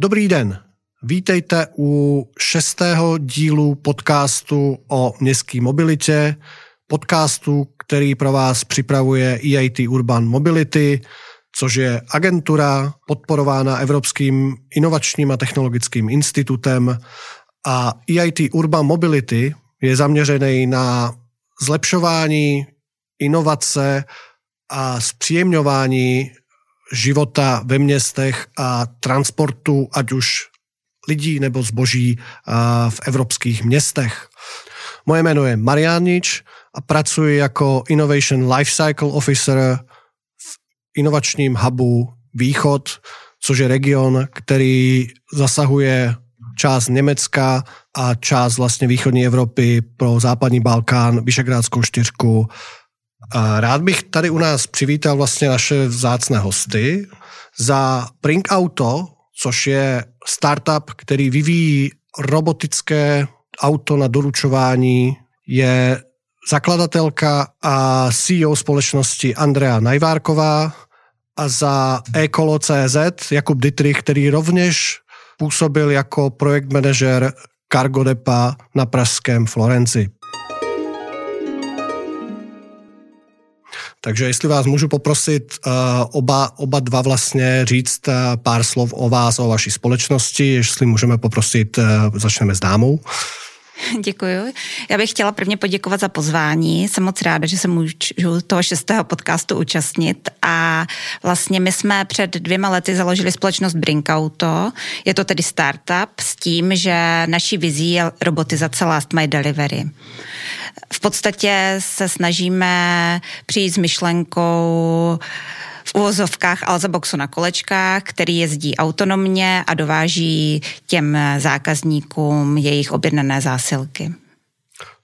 Dobrý den. Vítejte u šestého dílu podcastu o městské mobilitě, podcastu, který pro vás připravuje EIT Urban Mobility, což je agentura podporována Evropským inovačním a technologickým institutem a EIT Urban Mobility je zaměřený na zlepšování inovace a zpříjemňování života ve městech a transportu, ať už lidí nebo zboží v evropských městech. Moje jméno je Marianič a pracuji jako Innovation Lifecycle Officer v inovačním hubu Východ, což je region, který zasahuje část Německa a část vlastně východní Evropy pro západní Balkán, Vyšegrádskou čtyřku. Rád bych tady u nás přivítal vlastně naše vzácné hosty. Za Brink Auto, což je startup, který vyvíjí robotické auto na doručování, je zakladatelka a CEO společnosti Andrea Najvárková a za Ecolo.cz Jakub Dietrich, který rovněž působil jako projekt manažer Cargo Depa na pražském Florenci. Takže jestli vás můžu poprosit uh, oba, oba dva vlastně říct uh, pár slov o vás, o vaší společnosti, jestli můžeme poprosit, uh, začneme s dámou. Děkuji. Já bych chtěla prvně poděkovat za pozvání. Jsem moc ráda, že se můžu toho šestého podcastu účastnit. A vlastně my jsme před dvěma lety založili společnost Brinkauto. Je to tedy startup s tím, že naší vizí je robotizace Last Mile Delivery. V podstatě se snažíme přijít s myšlenkou v uvozovkách Alzaboxu na kolečkách, který jezdí autonomně a dováží těm zákazníkům jejich objednané zásilky.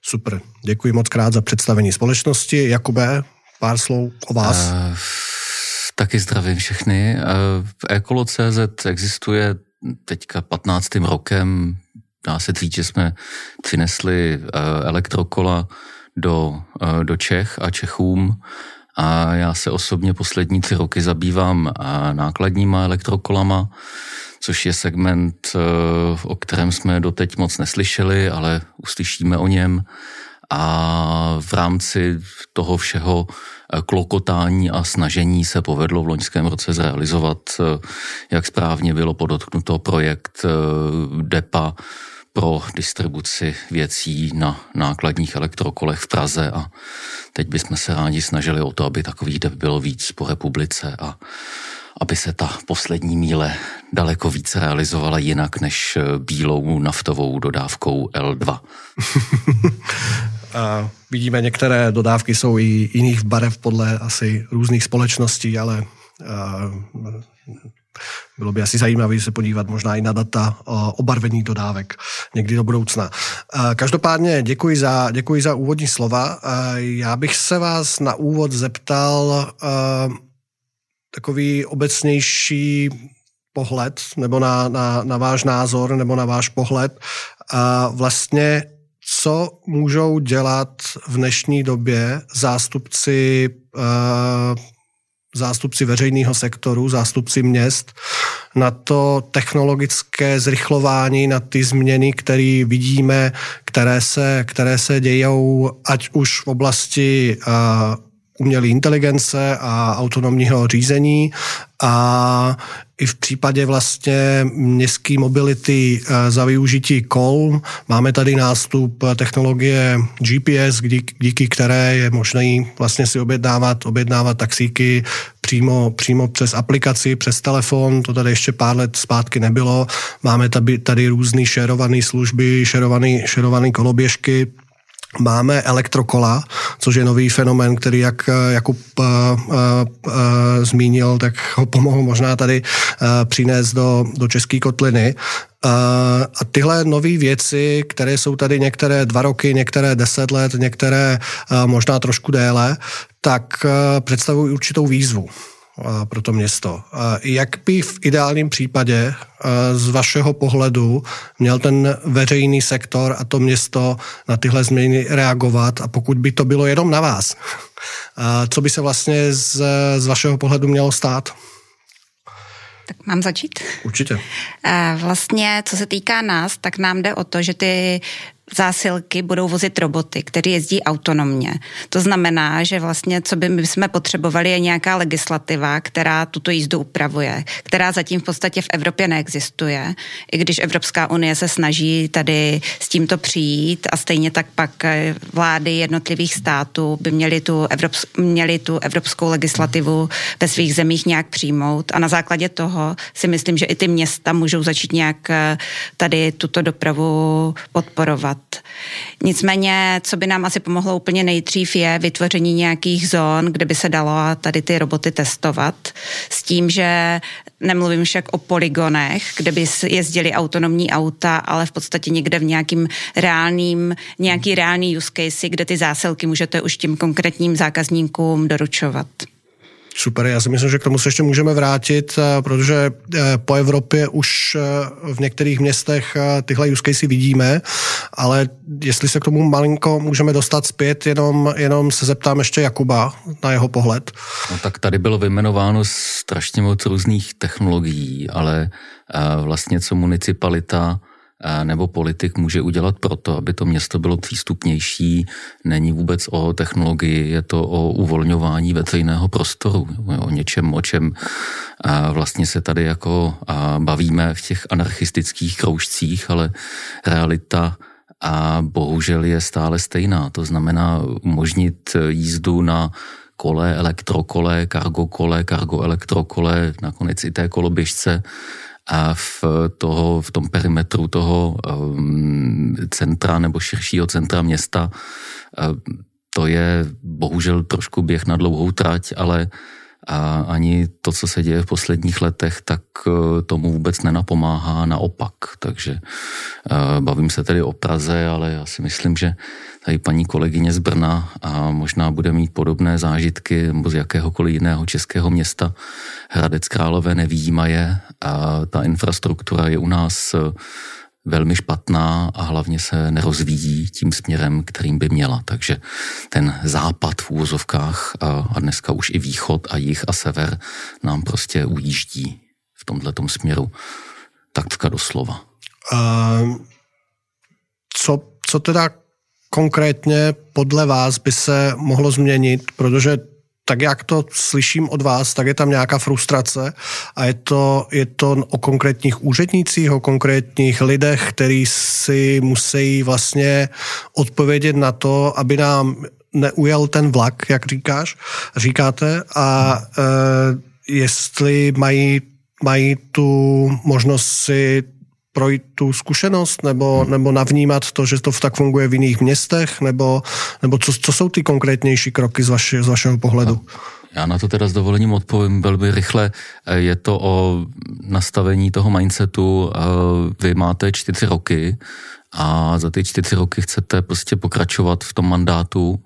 Super, děkuji moc krát za představení společnosti. Jakube, pár slov o vás. Uh, taky zdravím všechny. Uh, Ekolo.cz existuje teďka 15. rokem. Dá se říct, že jsme přinesli uh, elektrokola do, uh, do Čech a Čechům a já se osobně poslední tři roky zabývám nákladníma elektrokolama, což je segment, e, o kterém jsme doteď moc neslyšeli, ale uslyšíme o něm. A v rámci toho všeho e, klokotání a snažení se povedlo v loňském roce zrealizovat, e, jak správně bylo podotknuto, projekt DEPA, pro distribuci věcí na nákladních elektrokolech v Praze a teď bychom se rádi snažili o to, aby takových dev bylo víc po republice a aby se ta poslední míle daleko více realizovala jinak než bílou naftovou dodávkou L2. a vidíme, některé dodávky jsou i jiných barev podle asi různých společností, ale bylo by asi zajímavé se podívat možná i na data o barvení dodávek někdy do budoucna. Každopádně děkuji za, děkuji za úvodní slova. Já bych se vás na úvod zeptal takový obecnější pohled, nebo na, na, na váš názor, nebo na váš pohled. Vlastně co můžou dělat v dnešní době zástupci zástupci veřejného sektoru, zástupci měst, na to technologické zrychlování, na ty změny, které vidíme, které se, které se dějou, ať už v oblasti uh, umělé inteligence a autonomního řízení. A i v případě vlastně městské mobility eh, za využití kol máme tady nástup technologie GPS, díky, které je možné vlastně si objednávat, objednávat taxíky přímo, přímo přes aplikaci, přes telefon, to tady ještě pár let zpátky nebylo. Máme tady, tady různé šerované služby, šerované koloběžky, Máme elektrokola, což je nový fenomén, který jak Jakub uh, uh, uh, zmínil, tak ho pomohl možná tady uh, přinést do, do české kotliny. Uh, a tyhle nové věci, které jsou tady některé dva roky, některé deset let, některé uh, možná trošku déle, tak uh, představují určitou výzvu pro to město. Jak by v ideálním případě z vašeho pohledu měl ten veřejný sektor a to město na tyhle změny reagovat a pokud by to bylo jenom na vás, co by se vlastně z, z vašeho pohledu mělo stát? Tak mám začít? Určitě. Vlastně, co se týká nás, tak nám jde o to, že ty zásilky budou vozit roboty, které jezdí autonomně. To znamená, že vlastně, co by my jsme potřebovali, je nějaká legislativa, která tuto jízdu upravuje, která zatím v podstatě v Evropě neexistuje, i když Evropská unie se snaží tady s tímto přijít a stejně tak pak eh, vlády jednotlivých států by měly tu, Evrops- měly tu evropskou legislativu ve svých zemích nějak přijmout a na základě toho si myslím, že i ty města můžou začít nějak eh, tady tuto dopravu podporovat dělat. Nicméně, co by nám asi pomohlo úplně nejdřív, je vytvoření nějakých zón, kde by se dalo tady ty roboty testovat, s tím, že nemluvím však o poligonech, kde by jezdili autonomní auta, ale v podstatě někde v nějakým reálným, nějaký reálný use case, kde ty zásilky můžete už tím konkrétním zákazníkům doručovat. Super, já si myslím, že k tomu se ještě můžeme vrátit, eh, protože eh, po Evropě už eh, v některých městech tyhle use case vidíme, ale jestli se k tomu malinko můžeme dostat zpět, jenom, jenom se zeptám ještě Jakuba na jeho pohled. No tak tady bylo vyjmenováno strašně moc různých technologií, ale vlastně co municipalita nebo politik může udělat proto, aby to město bylo přístupnější, není vůbec o technologii, je to o uvolňování veřejného prostoru, o něčem, o čem vlastně se tady jako bavíme v těch anarchistických kroužcích, ale realita a bohužel je stále stejná. To znamená umožnit jízdu na kole, elektrokole, kargo kole, kargo elektrokole, nakonec i té koloběžce, a v, toho, v tom perimetru toho um, centra nebo širšího centra města. Uh, to je bohužel trošku běh na dlouhou trať, ale a ani to, co se děje v posledních letech, tak uh, tomu vůbec nenapomáhá, naopak. Takže uh, bavím se tedy o Praze, ale já si myslím, že tady paní kolegyně z Brna a možná bude mít podobné zážitky nebo z jakéhokoliv jiného českého města. Hradec Králové nevýjímaje a ta infrastruktura je u nás eh, velmi špatná a hlavně se nerozvíjí tím směrem, kterým by měla. Takže ten západ v úvozovkách a dneska už i východ a jih a sever nám prostě ujíždí v tomto směru taktka doslova. Uh, co, co teda konkrétně podle vás by se mohlo změnit, protože tak jak to slyším od vás, tak je tam nějaká frustrace a je to, je to o konkrétních úřednících, o konkrétních lidech, kteří si musí vlastně odpovědět na to, aby nám neujel ten vlak, jak říkáš, říkáte, a e, jestli mají, mají tu možnost si projít tu zkušenost nebo, nebo navnímat to, že to tak funguje v jiných městech, nebo, nebo co, co jsou ty konkrétnější kroky z, vaši, z vašeho pohledu? Já na to teda s dovolením odpovím velmi rychle. Je to o nastavení toho mindsetu. Vy máte čtyři roky a za ty čtyři roky chcete prostě pokračovat v tom mandátu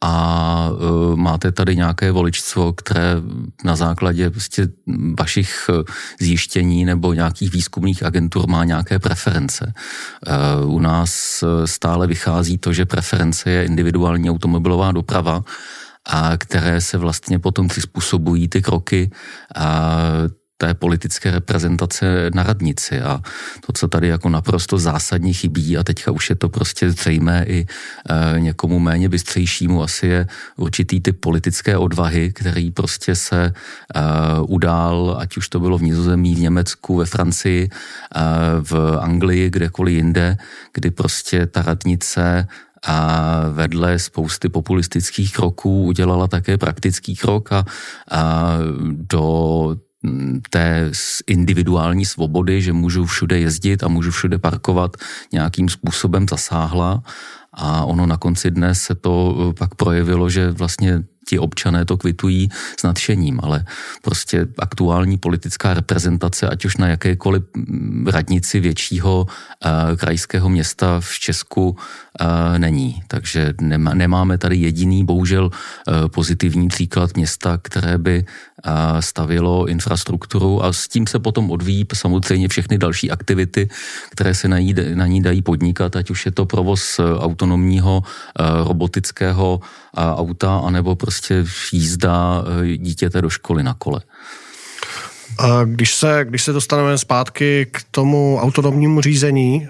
a uh, máte tady nějaké voličstvo, které na základě prostě vašich e, zjištění nebo nějakých výzkumných agentur má nějaké preference. Uh, u nás e, stále vychází to, že preference je individuální automobilová doprava, a které se vlastně potom přizpůsobují ty kroky a té politické reprezentace na radnici. A to, co tady jako naprosto zásadně chybí a teďka už je to prostě zřejmé i e, někomu méně bystřejšímu asi je určitý typ politické odvahy, který prostě se e, udál, ať už to bylo v Nizozemí, v Německu, ve Francii, e, v Anglii, kdekoliv jinde, kdy prostě ta radnice a vedle spousty populistických kroků udělala také praktický krok a, a do té individuální svobody, že můžu všude jezdit a můžu všude parkovat, nějakým způsobem zasáhla a ono na konci dne se to pak projevilo, že vlastně ti občané to kvitují s nadšením, ale prostě aktuální politická reprezentace, ať už na jakékoliv radnici většího uh, krajského města v Česku uh, není. Takže nemá, nemáme tady jediný, bohužel, uh, pozitivní příklad města, které by stavilo infrastrukturu a s tím se potom odvíjí samozřejmě všechny další aktivity, které se na ní, na ní dají podnikat, ať už je to provoz autonomního robotického auta, anebo prostě jízda dítěte do školy na kole. Když se, když se dostaneme zpátky k tomu autonomnímu řízení,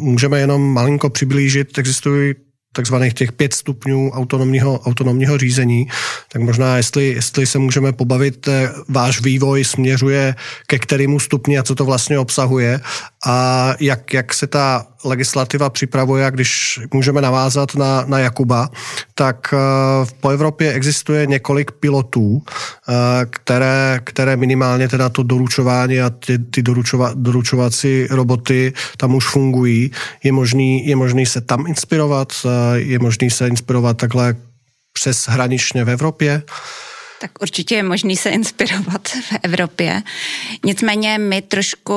můžeme jenom malinko přiblížit, existují takzvaných těch pět stupňů autonomního, autonomního řízení, tak možná jestli, jestli se můžeme pobavit, eh, váš vývoj směřuje ke kterému stupni a co to vlastně obsahuje a jak, jak se ta legislativa připravuje a když můžeme navázat na, na Jakuba, tak uh, po Evropě existuje několik pilotů, uh, které, které minimálně teda to doručování a ty, ty doručova, doručovací roboty tam už fungují. Je možný, je možný se tam inspirovat, uh, je možný se inspirovat takhle přes hraničně v Evropě. Tak určitě je možný se inspirovat v Evropě. Nicméně my trošku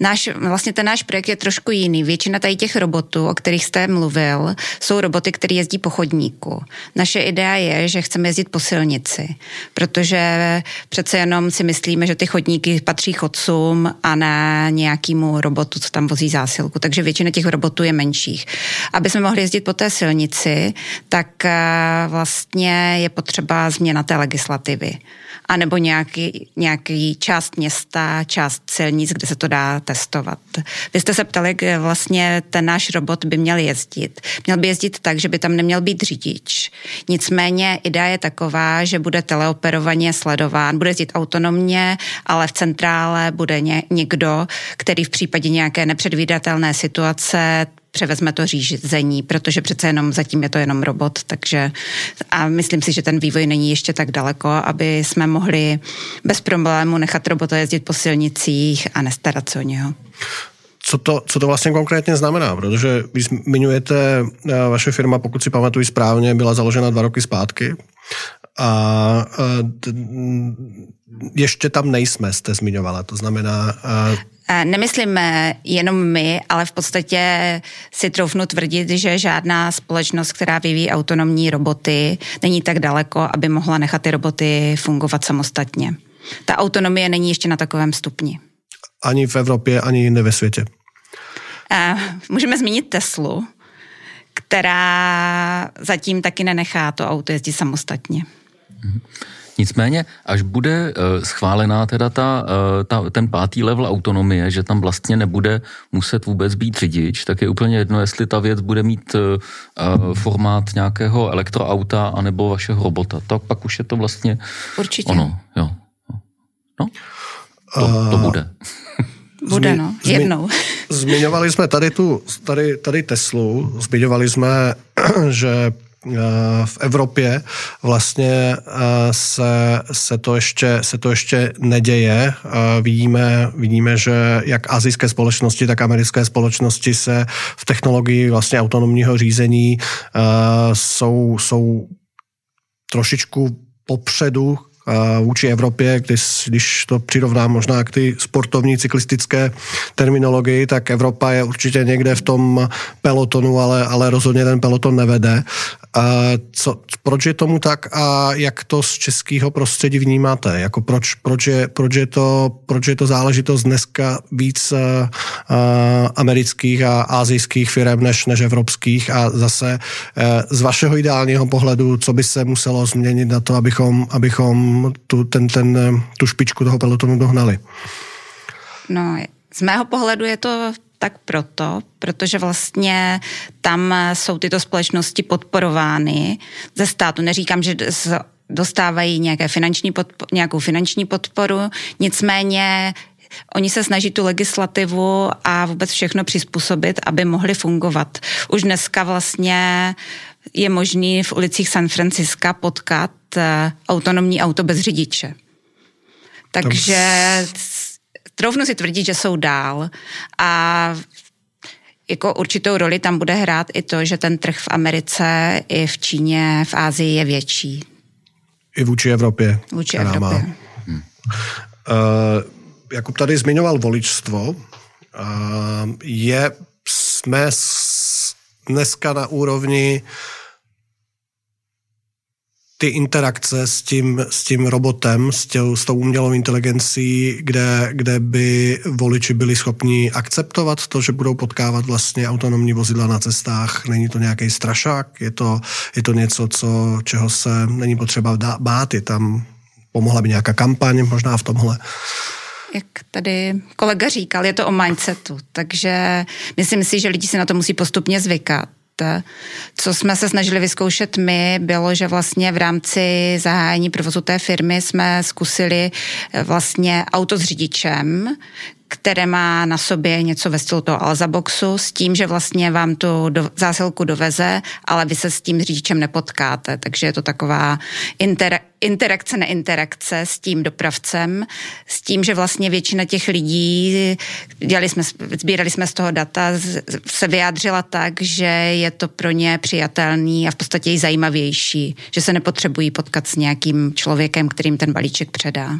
náš, vlastně ten náš projekt je trošku jiný. Většina tady těch robotů, o kterých jste mluvil, jsou roboty, které jezdí po chodníku. Naše idea je, že chceme jezdit po silnici, protože přece jenom si myslíme, že ty chodníky patří chodcům a ne nějakému robotu, co tam vozí zásilku. Takže většina těch robotů je menších. Aby jsme mohli jezdit po té silnici, tak eh, vlastně je potřeba změna té legislativy anebo nějaký, nějaký část města, část silnic, kde se to dá testovat. Vy jste se ptali, kde vlastně ten náš robot by měl jezdit. Měl by jezdit tak, že by tam neměl být řidič. Nicméně idea je taková, že bude teleoperovaně sledován, bude jezdit autonomně, ale v centrále bude někdo, který v případě nějaké nepředvídatelné situace převezme to řízení, protože přece jenom zatím je to jenom robot, takže a myslím si, že ten vývoj není ještě tak daleko, aby jsme mohli bez problému nechat robota jezdit po silnicích a nestarat se o něho. Co to, co to vlastně konkrétně znamená? Protože vy zmiňujete, eh, vaše firma, pokud si pamatuju správně, byla založena dva roky zpátky a eh, ještě tam nejsme, jste zmiňovala. To znamená, eh, Nemyslím jenom my, ale v podstatě si troufnu tvrdit, že žádná společnost, která vyvíjí autonomní roboty, není tak daleko, aby mohla nechat ty roboty fungovat samostatně. Ta autonomie není ještě na takovém stupni. Ani v Evropě, ani jinde ve světě. Můžeme zmínit Teslu, která zatím taky nenechá to auto jezdit samostatně. Mm-hmm. Nicméně, až bude uh, schválená teda ta, uh, ta, ten pátý level autonomie, že tam vlastně nebude muset vůbec být řidič, tak je úplně jedno, jestli ta věc bude mít uh, formát nějakého elektroauta anebo vašeho robota. Tak pak už je to vlastně Určitě. ono. Jo. No, to, to bude. Bude, no, jednou. Zmiňovali jsme tady tu, tady, tady Teslu, zmiňovali jsme, že Eh, v Evropě vlastně eh, se, se, to, ještě, se to ještě neděje. Eh, vidíme, vidíme, že jak azijské společnosti, tak americké společnosti se v technologii vlastně autonomního řízení jsou, jsou trošičku popředu vůči Evropě, když, když to přirovnám možná k ty sportovní cyklistické terminologii, tak Evropa je určitě někde v tom pelotonu, ale, ale rozhodně ten peloton nevede. Co, proč je tomu tak a jak to z českého prostředí vnímáte? Jako proč, proč, je, proč, je to, proč je to záležitost dneska víc uh, amerických a azijských firm než, než evropských a zase uh, z vašeho ideálního pohledu, co by se muselo změnit na to, abychom, abychom tu, ten, ten, tu špičku toho pelotonu dohnali? No, z mého pohledu je to tak proto, protože vlastně tam jsou tyto společnosti podporovány ze státu. Neříkám, že dostávají nějaké finanční podpo- nějakou finanční podporu, nicméně Oni se snaží tu legislativu a vůbec všechno přizpůsobit, aby mohli fungovat. Už dneska vlastně je možný v ulicích San Franciska potkat eh, autonomní auto bez řidiče. Takže troufnu si tvrdit, že jsou dál a jako určitou roli tam bude hrát i to, že ten trh v Americe i v Číně, v Ázii je větší. I vůči Evropě. Vůči Evropě. Má. Hmm. Uh, Jakub tady zmiňoval voličstvo. Uh, je, jsme dneska na úrovni ty interakce s tím, s tím robotem, s, tě, s tou umělou inteligencí, kde, kde by voliči byli schopni akceptovat to, že budou potkávat vlastně autonomní vozidla na cestách. Není to nějaký strašák, je to, je to něco, co, čeho se není potřeba bát, je tam Pomohla by nějaká kampaň možná v tomhle? Jak tady kolega říkal, je to o mindsetu, takže myslím si, že lidi si na to musí postupně zvykat. Co jsme se snažili vyzkoušet my, bylo, že vlastně v rámci zahájení provozu té firmy jsme zkusili vlastně auto s řidičem, které má na sobě něco ve stylu toho Alzaboxu s tím, že vlastně vám tu do, zásilku doveze, ale vy se s tím řidičem nepotkáte. Takže je to taková inter, interakce, neinterakce s tím dopravcem, s tím, že vlastně většina těch lidí, dělali jsme, sbírali jsme z toho data, se vyjádřila tak, že je to pro ně přijatelný a v podstatě i zajímavější, že se nepotřebují potkat s nějakým člověkem, kterým ten balíček předá.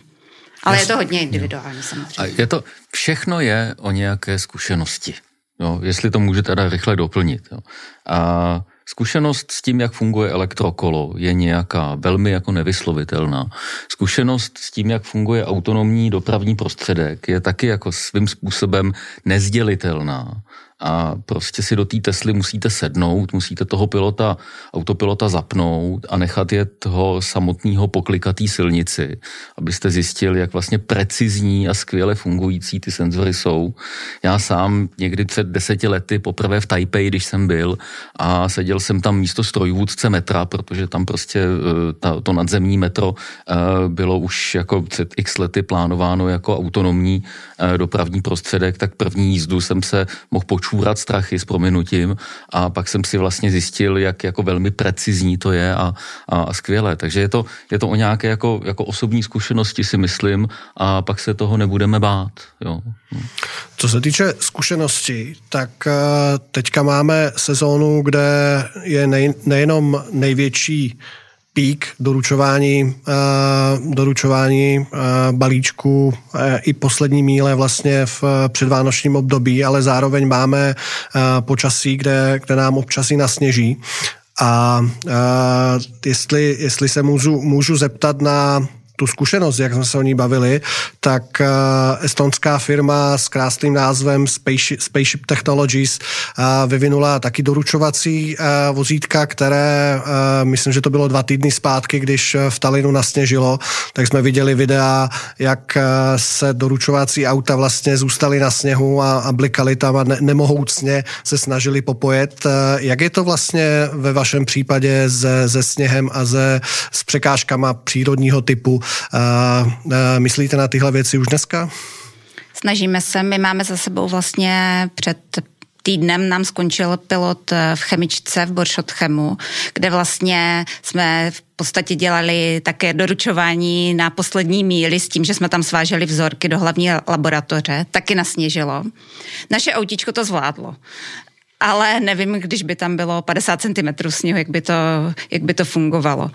Ale je to hodně individuální samozřejmě. A je to, všechno je o nějaké zkušenosti. Jo, jestli to můžete teda rychle doplnit. Jo. A Zkušenost s tím, jak funguje elektrokolo, je nějaká velmi jako nevyslovitelná. Zkušenost s tím, jak funguje autonomní dopravní prostředek, je taky jako svým způsobem nezdělitelná a prostě si do té Tesly musíte sednout, musíte toho pilota, autopilota zapnout a nechat je toho samotného poklikatý silnici, abyste zjistil, jak vlastně precizní a skvěle fungující ty senzory jsou. Já sám někdy před deseti lety poprvé v Taipei, když jsem byl a seděl jsem tam místo strojvůdce metra, protože tam prostě eh, ta, to nadzemní metro eh, bylo už jako před x lety plánováno jako autonomní eh, dopravní prostředek, tak první jízdu jsem se mohl počít čůrat strachy s prominutím a pak jsem si vlastně zjistil, jak jako velmi precizní to je a, a, a skvělé. Takže je to, je to o nějaké jako, jako osobní zkušenosti si myslím a pak se toho nebudeme bát. Jo. Co se týče zkušenosti, tak eh, teďka máme sezónu, kde je nej, nejenom největší pík doručování, uh, doručování uh, balíčků uh, i poslední míle vlastně v předvánočním období, ale zároveň máme počasí, kde, kde nám občas i nasněží. A jestli, jestli se můžu, můžu zeptat na tu zkušenost, jak jsme se o ní bavili, tak uh, estonská firma s krásným názvem Spaceship, Spaceship Technologies uh, vyvinula taky doručovací uh, vozítka, které, myslím, že to bylo dva týdny zpátky, když v Talinu nasněžilo, tak jsme viděli videa, jak se doručovací auta vlastně zůstaly na sněhu a, a blikali tam a ne, nemohoucně se snažili popojet. Jak je to vlastně ve vašem případě se, se sněhem a se, s překážkama přírodního typu? Myslíte na tyhle věci už dneska? Snažíme se, my máme za sebou vlastně před týdnem nám skončil pilot v chemičce v Boršotchemu, kde vlastně jsme v podstatě dělali také doručování na poslední míli s tím, že jsme tam sváželi vzorky do hlavní laboratoře, taky nasněžilo. Naše autíčko to zvládlo. Ale nevím, když by tam bylo 50 cm sněhu, jak by to, jak by to fungovalo.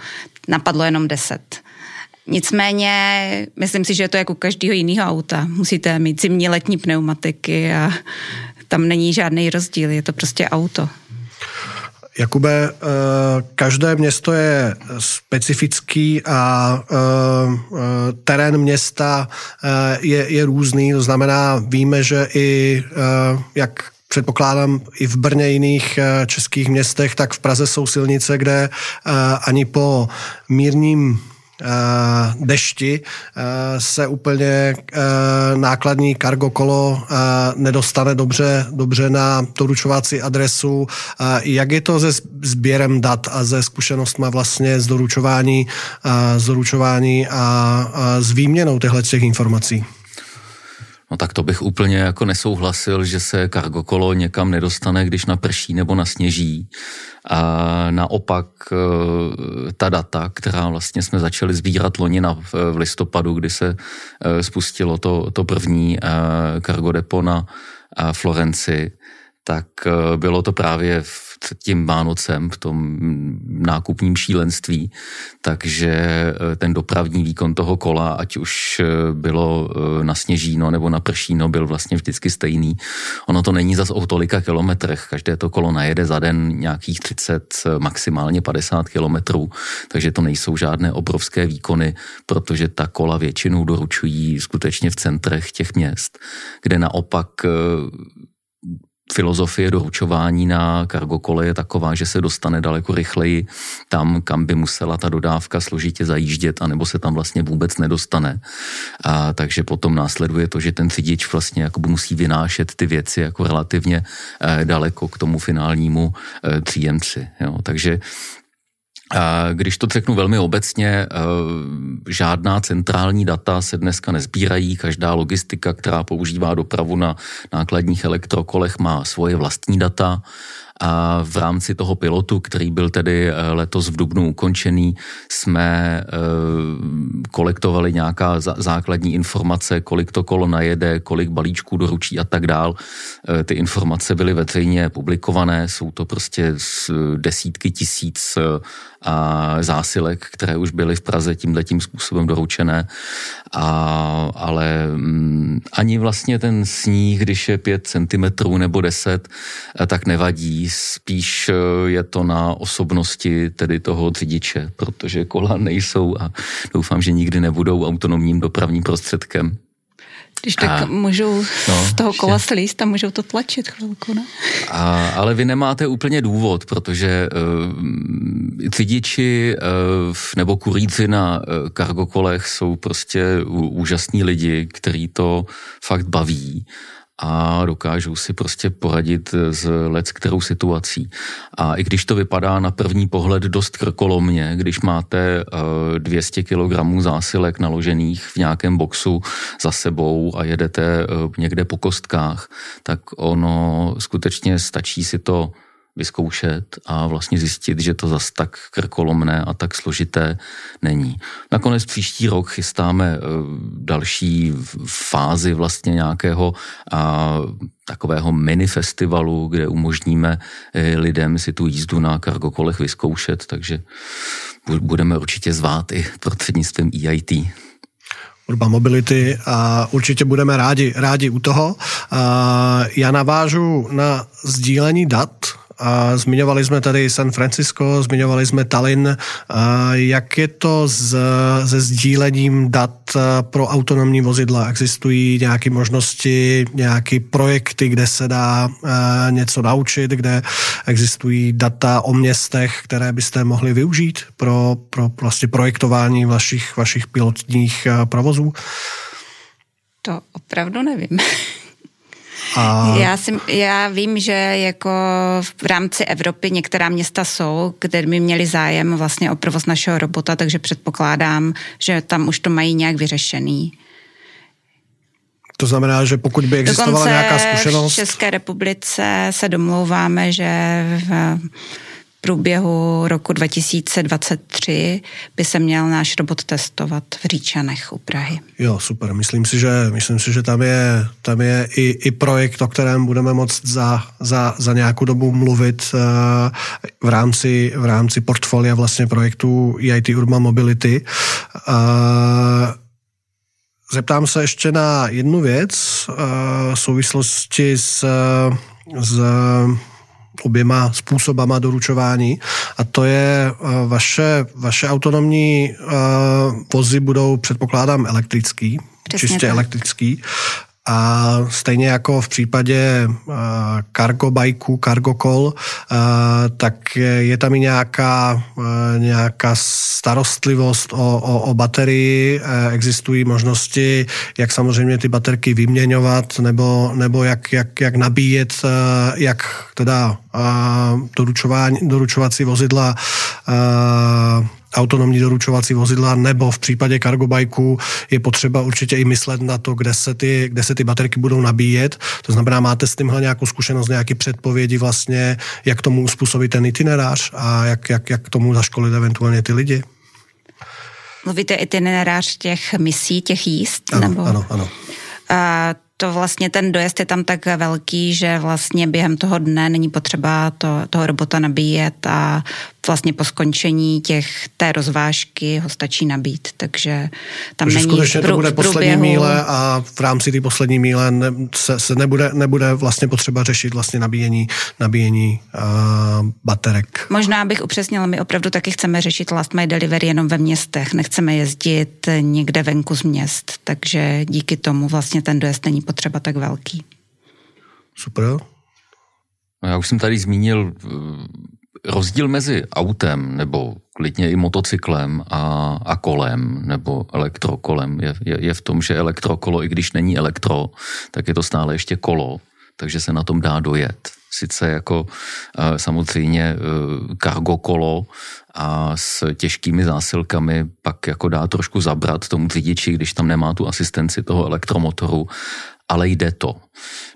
Napadlo jenom 10. Nicméně myslím si, že je to jako každého jiného auta. Musíte mít zimní letní pneumatiky a tam není žádný rozdíl, je to prostě auto. Jakube, eh, každé město je specifický a eh, eh, terén města je, je různý, to znamená, víme, že i jak předpokládám i v Brně jiných českých městech, tak v Praze jsou silnice, kde ani po mírním dešti eh, se úplně eh, nákladní kargo kolo nedostane dobře, dobře na doručovací adresu. Jak je to se sběrem dat a ze zkušenostma vlastně z doručování, z doručování a, s výměnou těchto těch informací? No tak to bych úplně jako nesouhlasil, že se kargo kolo někam nedostane, když naprší nebo nasněží. A naopak e, ta data, která vlastně jsme začali sbírat loni na, v listopadu, kdy se e, spustilo to, to první kargo e, depo na Florenci, tak bylo to právě v před tím Vánocem v tom nákupním šílenství, takže eh, ten dopravní výkon toho kola, ať už eh, bylo eh, na Sněžíno nebo na Pršíno, byl vlastně vždycky stejný. Ono to není zas o tolika kilometrech, každé to kolo najede za den nějakých 30, maximálně 50 kilometrů, takže to nejsou žádné obrovské výkony, protože ta kola většinou doručují skutečně v centrech těch měst, kde naopak filozofie doručování na kargokole je taková, že se dostane daleko rychleji tam, kam by musela ta dodávka složitě zajíždět, anebo se tam vlastně vůbec nedostane. A, takže potom následuje to, že ten řidič vlastně jako musí vynášet ty věci jako relativně eh, daleko k tomu finálnímu eh, příjemci. Jo. Takže když to řeknu velmi obecně, eh, žádná centrální data se dneska nezbírají, každá logistika, která používá dopravu na nákladních elektrokolech, má svoje vlastní data. A v rámci toho pilotu, který byl tedy eh, letos v Dubnu ukončený, jsme eh, kolektovali nějaká základní informace, kolik to kolo najede, kolik balíčků doručí a tak dál. Ty informace byly veřejně publikované, jsou to prostě desítky tisíc a zásilek, které už byly v Praze tímhle tím způsobem doručené. A, ale mm, ani vlastně ten sníh, když je 5 cm nebo 10, tak nevadí spíš eh, je to na osobnosti tedy toho řidiče, protože kola nejsou a doufám, že nikdy nebudou autonomním dopravním prostředkem. Když tak a, můžou no, z toho kola slíst a můžou to tlačit chvilku, ne? A, ale vy nemáte úplně důvod, protože uh, řidiči uh, nebo kuríci na uh, kargokolech jsou prostě úžasní lidi, který to fakt baví a dokážou si prostě poradit s let kterou situací. A i když to vypadá na první pohled dost krkolomně, když máte 200 kg zásilek naložených v nějakém boxu za sebou a jedete eh, někde po kostkách, tak ono skutečně stačí si to vyzkoušet a vlastně zjistit, že to zas tak krkolomné a tak složité není. Nakonec příští rok chystáme eh, další fázi vlastně nějakého a, takového mini festivalu, kde umožníme eh, lidem si tu jízdu na kargokolech vyzkoušet, takže budeme určitě zvát i prostřednictvím EIT. Urban Mobility a určitě budeme rádi, rádi u toho. Já navážu na sdílení dat, a zmiňovali jsme tady San Francisco, zmiňovali jsme Tallinn. A jak je to s, se sdílením dat pro autonomní vozidla? Existují nějaké možnosti, nějaké projekty, kde se dá něco naučit, kde existují data o městech, které byste mohli využít pro, pro vlastně projektování vašich, vašich pilotních provozů? To opravdu nevím. A... Já, si, já vím, že jako v rámci Evropy některá města jsou, kde by měli zájem vlastně o provoz našeho robota, takže předpokládám, že tam už to mají nějak vyřešený. To znamená, že pokud by existovala Dokonce nějaká zkušenost... v České republice se domlouváme, že v průběhu roku 2023 by se měl náš robot testovat v Říčanech u Prahy. Jo, super. Myslím si, že, myslím si, že tam je, tam je i, i projekt, o kterém budeme moct za, za, za nějakou dobu mluvit uh, v rámci, v rámci portfolia vlastně projektu EIT Urban Mobility. Uh, Zeptám se ještě na jednu věc uh, v souvislosti s, s oběma způsobama doručování a to je eh, vaše, vaše autonomní uh, vozy budou, předpokládám, elektrický, Přesně čistě tak. elektrický a stejně jako v případě cargo bikeů, cargo uh, tak je tam i nějaká, nějaká starostlivost o, o, o baterii. Uh, existují možnosti, jak samozřejmě ty baterky vyměňovat, nebo, nebo jak, jak, jak nabíjet, uh, jak teda doručování, doručovací vozidla autonomní doručovací vozidla nebo v případě cargobajku je potřeba určitě i myslet na to, kde se ty, kde se ty baterky budou nabíjet. To znamená, máte s tímhle nějakou zkušenost, nějaké předpovědi vlastně, jak tomu uspůsobit ten itinerář a jak, jak, jak tomu zaškolit eventuálně ty lidi? Mluvíte itinerář těch misí, těch jíst? Ano, nebo? ano, ano. A to vlastně ten dojezd je tam tak velký, že vlastně během toho dne není potřeba to, toho robota nabíjet a vlastně po skončení těch, té rozvážky ho stačí nabít, takže tam takže není skutečně prů, to bude poslední míle a v rámci té poslední míle ne, se, se nebude, nebude vlastně potřeba řešit vlastně nabíjení, nabíjení uh, baterek. Možná bych upřesnila, my opravdu taky chceme řešit last mile delivery jenom ve městech, nechceme jezdit někde venku z měst, takže díky tomu vlastně ten dojezd není potřeba tak velký. Super. No já už jsem tady zmínil eh, rozdíl mezi autem nebo klidně i motocyklem a, a kolem nebo elektrokolem je, je, je v tom, že elektrokolo, i když není elektro, tak je to stále ještě kolo, takže se na tom dá dojet. Sice jako eh, samozřejmě cargo kolo a s těžkými zásilkami pak jako dá trošku zabrat tomu řidiči, když tam nemá tu asistenci toho elektromotoru, ale jde to.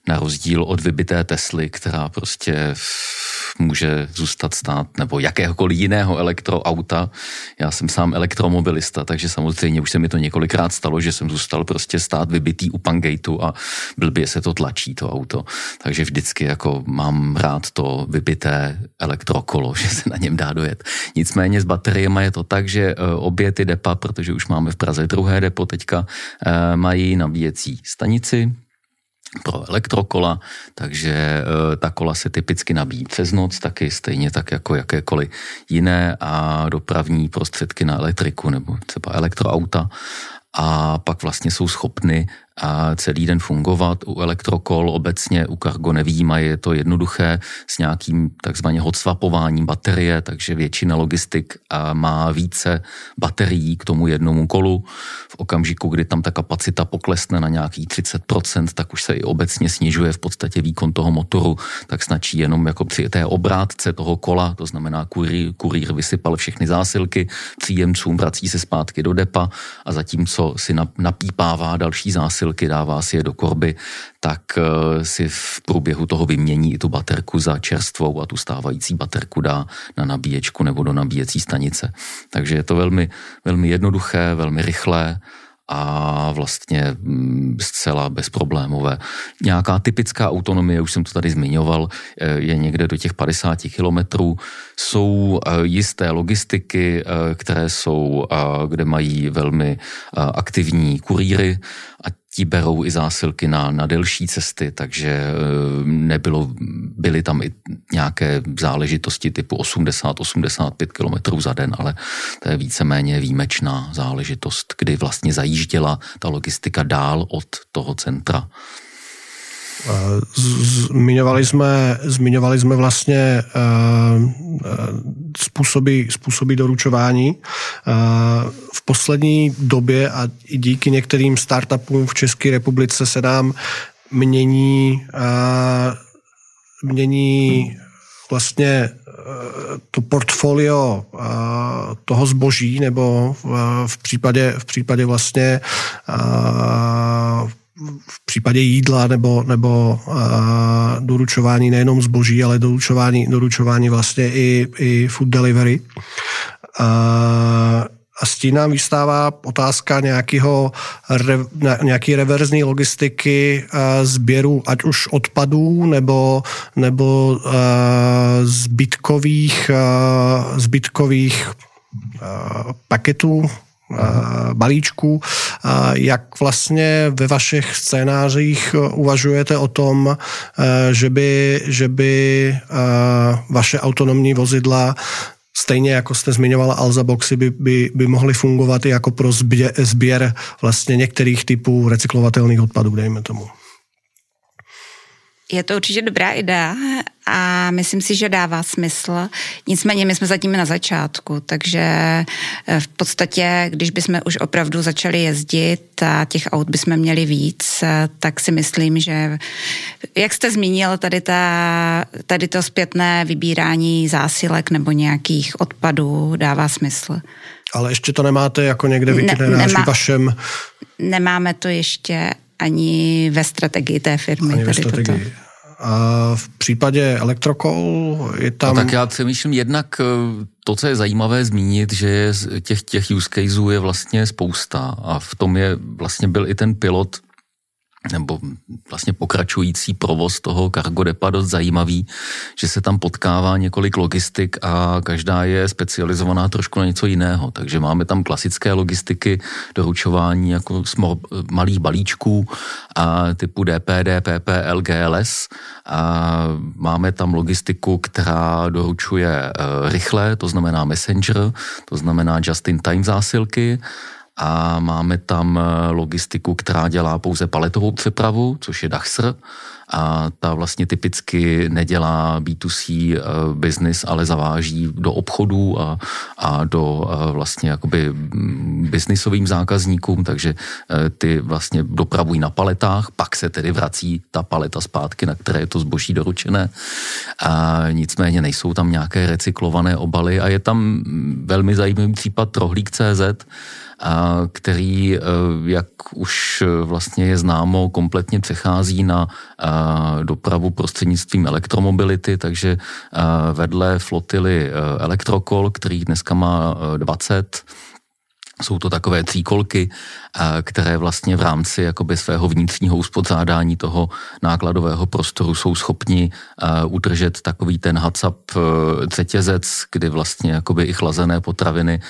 Na rozdíl od vybité Tesly, která prostě může zůstat stát, nebo jakéhokoliv jiného elektroauta. Já jsem sám elektromobilista, takže samozřejmě už se mi to několikrát stalo, že jsem zůstal prostě stát vybitý u Pangateu a blbě se to tlačí, to auto. Takže vždycky jako mám rád to vybité elektrokolo, že se na něm dá dojet. Nicméně s bateriemi je to tak, že e, obě ty depa, protože už máme v Praze druhé depo teďka, e, mají nabíjecí stanici, pro elektrokola, takže e, ta kola se typicky nabíjí přes noc, taky stejně tak jako jakékoliv jiné a dopravní prostředky na elektriku nebo třeba elektroauta. A pak vlastně jsou schopny a celý den fungovat. U elektrokol obecně, u Cargo nevýjímají, je to jednoduché s nějakým takzvaně hotswapováním baterie, takže většina logistik má více baterií k tomu jednomu kolu. V okamžiku, kdy tam ta kapacita poklesne na nějaký 30%, tak už se i obecně snižuje v podstatě výkon toho motoru, tak snačí jenom jako při té obrátce toho kola, to znamená kurýr, kurýr vysypal všechny zásilky příjemcům, vrací se zpátky do depa a zatímco si napípává další zásilky, zásilky, dává si je do korby, tak eh, si v průběhu toho vymění i tu baterku za čerstvou a tu stávající baterku dá na nabíječku nebo do nabíjecí stanice. Takže je to velmi, velmi jednoduché, velmi rychlé a vlastně mm, zcela bezproblémové. Nějaká typická autonomie, už jsem to tady zmiňoval, eh, je někde do těch 50 kilometrů. Jsou eh, jisté logistiky, které jsou, kde mají velmi aktivní kurýry a ti berou i zásilky na, na delší cesty, takže eh, nebylo, byly tam i nějaké záležitosti typu 80-85 km za den, ale to je víceméně výjimečná záležitost, kdy vlastně zajížděla ta logistika dál od toho centra. Zmiňovali jsme, zmiňovali jsme vlastně způsoby, způsoby doručování. V poslední době a i díky některým startupům v České republice se nám mění, mění vlastně to portfolio toho zboží, nebo v případě, v případě vlastně v případě jídla nebo, nebo uh, doručování nejenom zboží, ale doručování, doručování vlastně i, i food delivery. Uh, a s tím nám vystává otázka nějakého, nějaký reverzní logistiky sběru ať už odpadů nebo, nebo zbytkových, zbytkových paketů balíčků. Jak vlastně ve vašich scénářích uvažujete o tom, že by, že by vaše autonomní vozidla Stejně jako jste zmiňovala Alza Boxy, by, by, by mohly fungovat i jako pro sběr, sběr vlastně některých typů recyklovatelných odpadů, dejme tomu. Je to určitě dobrá idea a myslím si, že dává smysl. Nicméně my jsme zatím na začátku, takže eh, v podstatě, když bychom už opravdu začali jezdit a těch aut bychom měli víc, tak si myslím, že jak jste zmínil, tady, ta, tady to zpětné vybírání zásilek nebo nějakých odpadů dává smysl. Ale ještě to nemáte jako někde v itineráři ne, vašem? Nemáme to ještě ani ve strategii té firmy. Ani ve strategii. Toto. A v případě elektrokol je tam... No tak já myslím jednak eh, to, co je zajímavé zmínit, že těch, těch use caseů je vlastně spousta a v tom je vlastně byl i ten pilot nebo vlastně pokračující provoz toho cargo depa dost zajímavý, že se tam potkává několik logistik a každá je specializovaná trošku na něco jiného. Takže máme tam klasické logistiky, doručování jako smor, malých balíčků a typu DPD, PP, LGLS a máme tam logistiku, která doručuje e, rychle, to znamená messenger, to znamená just-in-time zásilky a máme tam eh, logistiku, která dělá pouze paletovou přepravu, což je Dachsr, a ta vlastně typicky nedělá B2C business, ale zaváží do obchodů a, a do vlastně jakoby biznisovým zákazníkům, takže ty vlastně dopravují na paletách, pak se tedy vrací ta paleta zpátky, na které je to zboží doručené. A nicméně nejsou tam nějaké recyklované obaly a je tam velmi zajímavý případ Rohlík.cz, který, e, jak už vlastně je známo, kompletně přechází na dopravu prostřednictvím elektromobility, takže vedle flotily Elektrokol, který dneska má 20 e, jsou to takové tříkolky, které vlastně v rámci jakoby svého vnitřního uspořádání toho nákladového prostoru jsou schopni udržet takový ten HACCP e, řetězec, kdy vlastně jakoby i chlazené potraviny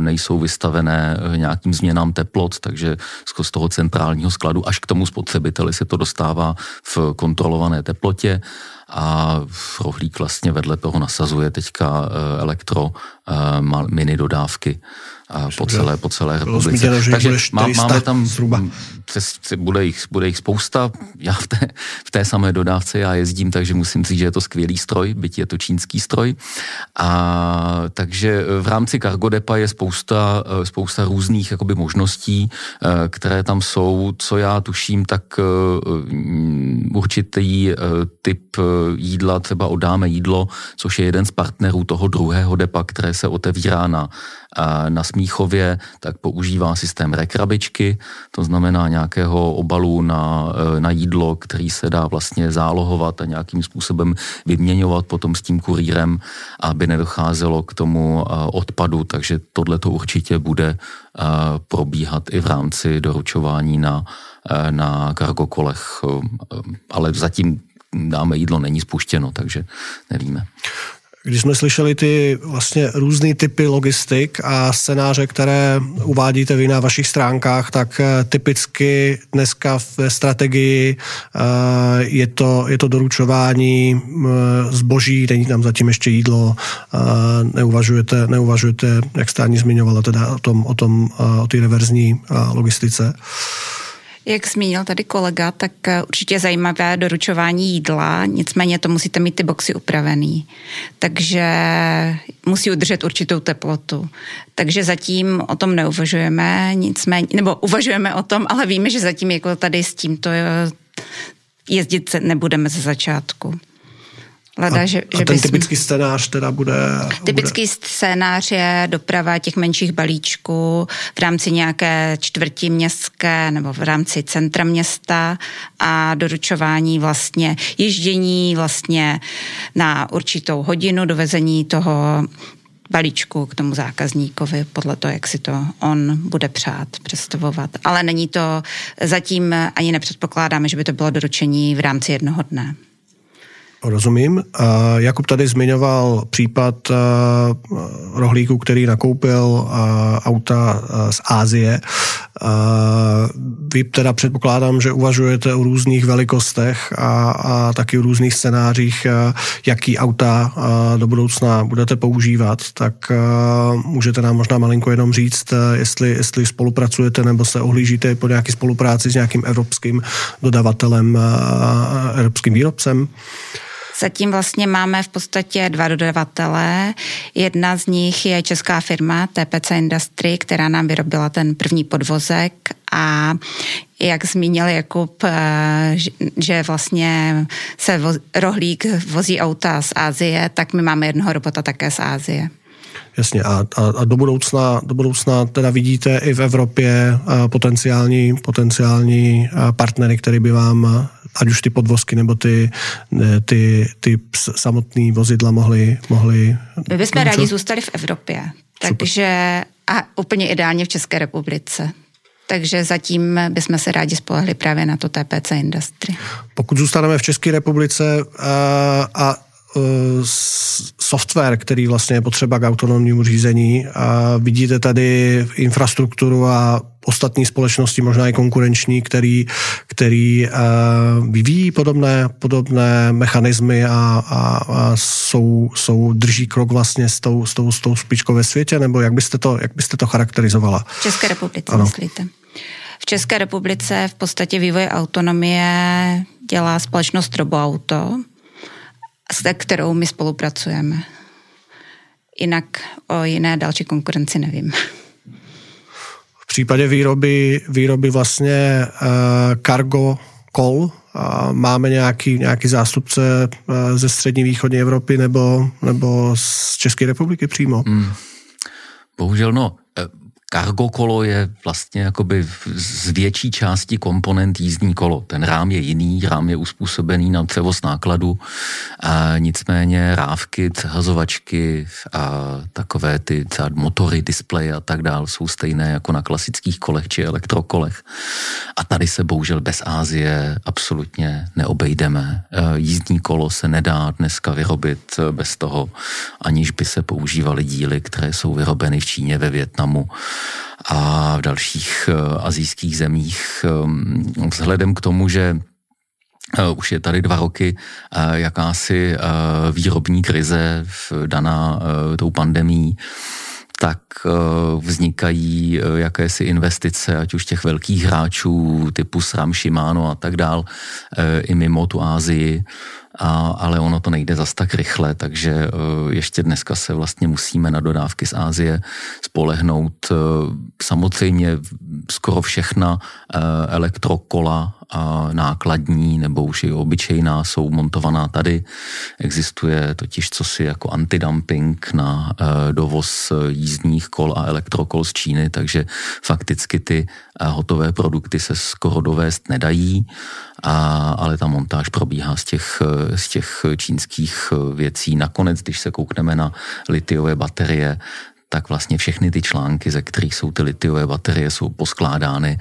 nejsou vystavené nějakým změnám teplot, takže z toho centrálního skladu až k tomu spotřebiteli se to dostává v kontrolované teplotě a rohlík vlastně vedle toho nasazuje teďka e, elektro e, mini dodávky po celé, po celé republice. Zmíněno, že Takže má, máme tam zhruba. Přes, bude, jich, bude jich spousta. Já v té, v té samé dodávce já jezdím, takže musím říct, že je to skvělý stroj, byť je to čínský stroj. A takže v rámci Cargodepa je spousta, spousta různých jakoby možností, které tam jsou. Co já tuším, tak určitý typ jídla, třeba odáme jídlo, což je jeden z partnerů toho druhého depa, které se otevírá na na Smíchově, tak používá systém rekrabičky, to znamená nějakého obalu na, e, na jídlo, který se dá vlastně zálohovat a nějakým způsobem vyměňovat potom s tím kurýrem, aby nedocházelo k tomu e, odpadu, takže tohle to určitě bude e, probíhat i v rámci doručování na, na kargokolech, ale zatím dáme jídlo není spuštěno, takže nevíme. Když jsme slyšeli ty vlastně různé typy logistik a scénáře, které uvádíte vy na vašich stránkách, tak eh, typicky dneska ve strategii eh, je to, je to doručování eh, zboží, není tam zatím ještě jídlo, neuvažujete, neuvažujete jak jste ani zmiňovala, teda o tom, o tom, o té reverzní logistice. Jak zmínil tady kolega, tak eh, určitě zajímavé doručování jídla, nicméně to musíte mít ty boxy upravený. Takže musí udržet určitou teplotu. Takže zatím o tom neuvažujeme, nicméně, nebo uvažujeme o tom, ale víme, že zatím jako tady s tímto eh, jezdit nebudeme ze začátku. Leda, a, že, a že ten bys... typický scénář teda bude... Typický bude... scénář je doprava těch menších balíčků v rámci nějaké čtvrti městské nebo v rámci centra města a doručování vlastně ježdění vlastně na určitou hodinu dovezení toho balíčku k tomu zákazníkovi podle toho, jak si to on bude přát představovat. Ale není to, zatím ani nepředpokládáme, že by to bylo doručení v rámci jednoho dne. Rozumím. Jakub tady zmiňoval případ rohlíku, který nakoupil auta z Ázie. Vy teda předpokládám, že uvažujete o různých velikostech a, a taky o různých scénářích, jaký auta do budoucna budete používat, tak můžete nám možná malinko jenom říct, jestli, jestli spolupracujete nebo se ohlížíte po nějaké spolupráci s nějakým evropským dodavatelem, evropským výrobcem. Zatím vlastně máme v podstatě dva dodavatele. Jedna z nich je česká firma TPC Industry, která nám vyrobila ten první podvozek a jak zmínil Jakub, eh, že vlastně se rohlík vozí auta z Ázie, tak my máme jednoho robota také z Ázie. Jasně, a, a, a do, budoucna, do budoucna teda vidíte i v Evropě potenciální, potenciální partnery, který by vám ať už ty podvozky nebo ty, ty, ty samotné vozidla mohly... mohly My bychom rádi zůstali v Evropě, takže a úplně ideálně v České republice. Takže zatím bychom se rádi spolehli právě na to TPC Industry. Pokud zůstaneme v České republice a, a Eh, software, který vlastně je potřeba k autonomnímu řízení. A vidíte tady infrastrukturu a ostatní společnosti, možná i konkurenční, který, který uh, vyvíjí podobné, podobné mechanismy a, a, a jsou, jsou, drží krok vlastně s tou, s tou, s tou špičkou ve světě, nebo jak byste to, jak byste to charakterizovala? V České republice, ano. myslíte? V České republice v podstatě vývoj autonomie dělá společnost Roboauto, s kterou my spolupracujeme. Jinak o jiné další konkurenci nevím. V případě výroby, výroby vlastně uh, cargo kol máme nějaký, nějaký zástupce uh, ze střední východní Evropy nebo, nebo z České republiky přímo? Hmm. Bohužel no, Cargo kolo je vlastně jakoby z větší části komponent jízdní kolo. Ten rám je jiný, rám je uspůsobený na převoz nákladu, a nicméně rávky, hazovačky a takové ty motory, displeje a tak dál jsou stejné jako na klasických kolech či elektrokolech. A tady se bohužel bez Ázie absolutně neobejdeme. E, jízdní kolo se nedá dneska vyrobit bez toho, aniž by se používaly díly, které jsou vyrobeny v Číně, ve Větnamu a v dalších eh, azijských zemích. Ehm, vzhledem k tomu, že eh, už je tady dva roky eh, jakási výrobní krize daná tou pandemí, tak vznikají jakési investice, ať už těch velkých hráčů typu SRAM, Shimano a tak dál, i mimo tu Ázii a, ale ono to nejde zas tak rychle, takže uh, ještě dneska se vlastně musíme na dodávky z Ázie spolehnout. Uh, samozřejmě skoro všechna uh, elektrokola nákladní nebo už i obyčejná jsou montovaná tady. Existuje totiž cosi jako antidumping na dovoz jízdních kol a elektrokol z Číny, takže fakticky ty hotové produkty se skoro dovést nedají, a, ale ta montáž probíhá z těch, z těch čínských věcí. Nakonec, když se koukneme na litiové baterie, tak vlastně všechny ty články, ze kterých jsou ty litiové baterie, jsou poskládány,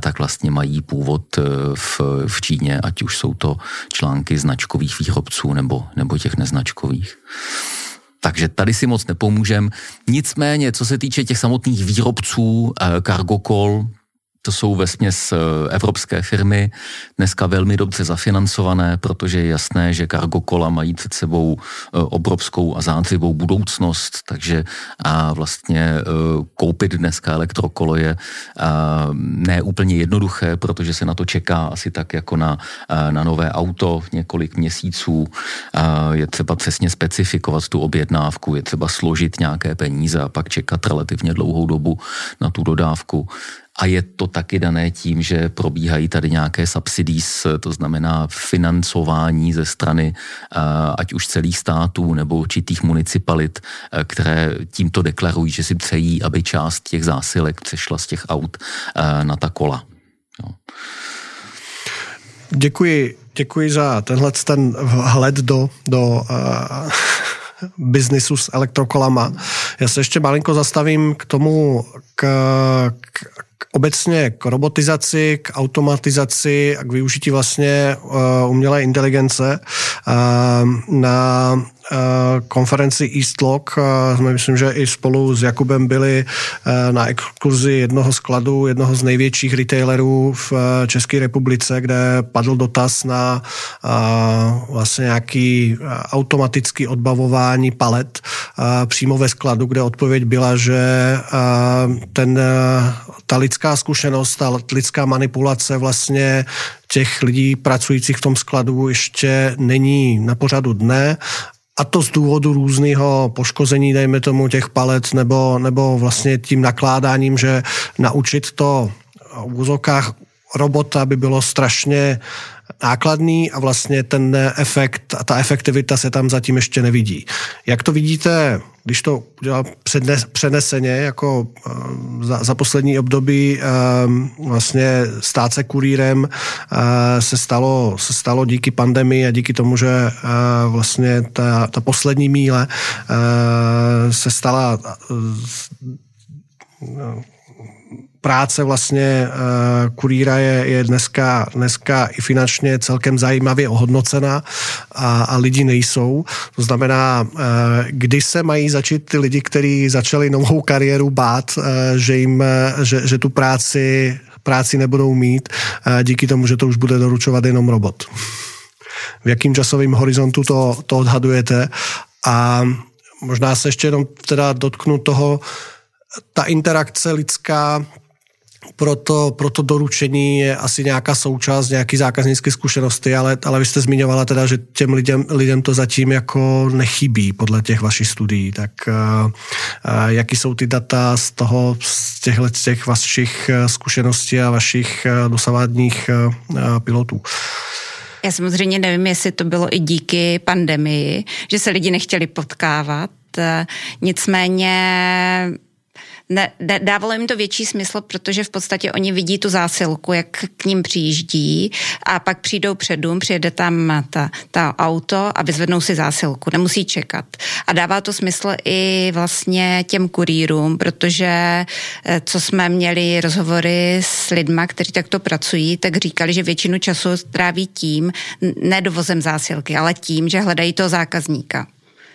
tak vlastně mají původ e, v, v Číně, ať už jsou to články značkových výrobců nebo, nebo těch neznačkových. Takže tady si moc nepomůžem. Nicméně, co se týče těch samotných výrobců e, Cargocol, to jsou ve směs eh, evropské firmy, dneska velmi dobře zafinancované, protože je jasné, že Cargo Kola mají před sebou eh, obrovskou a zářivou budoucnost, takže a vlastně eh, koupit dneska elektrokolo je ne úplně jednoduché, protože se na to čeká asi tak jako na, na nové auto několik měsíců. Je třeba přesně specifikovat tu objednávku, je třeba složit nějaké peníze a pak čekat relativně dlouhou dobu na tu dodávku a je to taky dané tím, že probíhají tady nějaké subsidies, to znamená financování ze strany eh, ať už celých států nebo určitých municipalit, eh, které tímto deklarují, že si přejí, aby část těch zásilek přešla z těch aut eh, na ta kola. Jo. Děkuji, děkuji za tenhle ten hled do, do uh, biznisu s elektrokolama. Já se ještě malinko zastavím k tomu, k, k, obecně k robotizaci, k automatizaci a k využití vlastně uh, umělé inteligence uh, na Eh, konferenci Eastlog. Eh, jsme myslím, že i spolu s Jakubem byli eh, na exkluzi jednoho skladu, jednoho z největších retailerů v České republice, kde padl dotaz na vlastně nějaký automatický odbavování palet přímo ve skladu, kde odpověď byla, že ten, ta lidská zkušenost, ta lidská manipulace vlastně těch lidí pracujících v tom skladu ještě není na pořadu dne a to z důvodu různého poškození, dejme tomu, těch palet, nebo, nebo vlastně tím nakládáním, že naučit to v úzokách robota by bylo strašně nákladný a vlastně ten efekt a ta efektivita se tam zatím ještě nevidí. Jak to vidíte, když to udělá přeneseně, jako eh, za, za poslední období eh, vlastně stát se kurýrem eh, se stalo, se stalo díky pandemii a díky tomu, že vlastně ta, ta poslední míle se stala práce vlastně eh, kurýra je, je dneska, dneska i finančně celkem zajímavě ohodnocena a, a lidi nejsou. To znamená, eh, kdy se mají začít ty lidi, kteří začali novou kariéru bát, eh, že, jim, že, že tu práci, práci nebudou mít díky tomu, že to už bude doručovat jenom robot. V jakým časovém horizontu to, to odhadujete? A možná se ještě jenom teda dotknu toho, ta interakce lidská pro to, pro to doručení je asi nějaká součást, nějaký zákaznické zkušenosti, ale, ale vy jste zmiňovala teda, že těm lidem, lidem to zatím jako nechybí podle těch vašich studií. Tak uh, uh, jaký jsou ty data z toho, z těchto těch vašich zkušeností a vašich dosavádních uh, pilotů? Já samozřejmě nevím, jestli to bylo i díky pandemii, že se lidi nechtěli potkávat. Nicméně ne, dávalo jim to větší smysl, protože v podstatě oni vidí tu zásilku, jak k ním přijíždí a pak přijdou před dům, přijede tam ta, ta auto a vyzvednou si zásilku, nemusí čekat. A dává to smysl i vlastně těm kurýrům, protože eh, co jsme měli rozhovory s lidma, kteří takto pracují, tak říkali, že většinu času tráví tím, ne dovozem zásilky, ale tím, že hledají toho zákazníka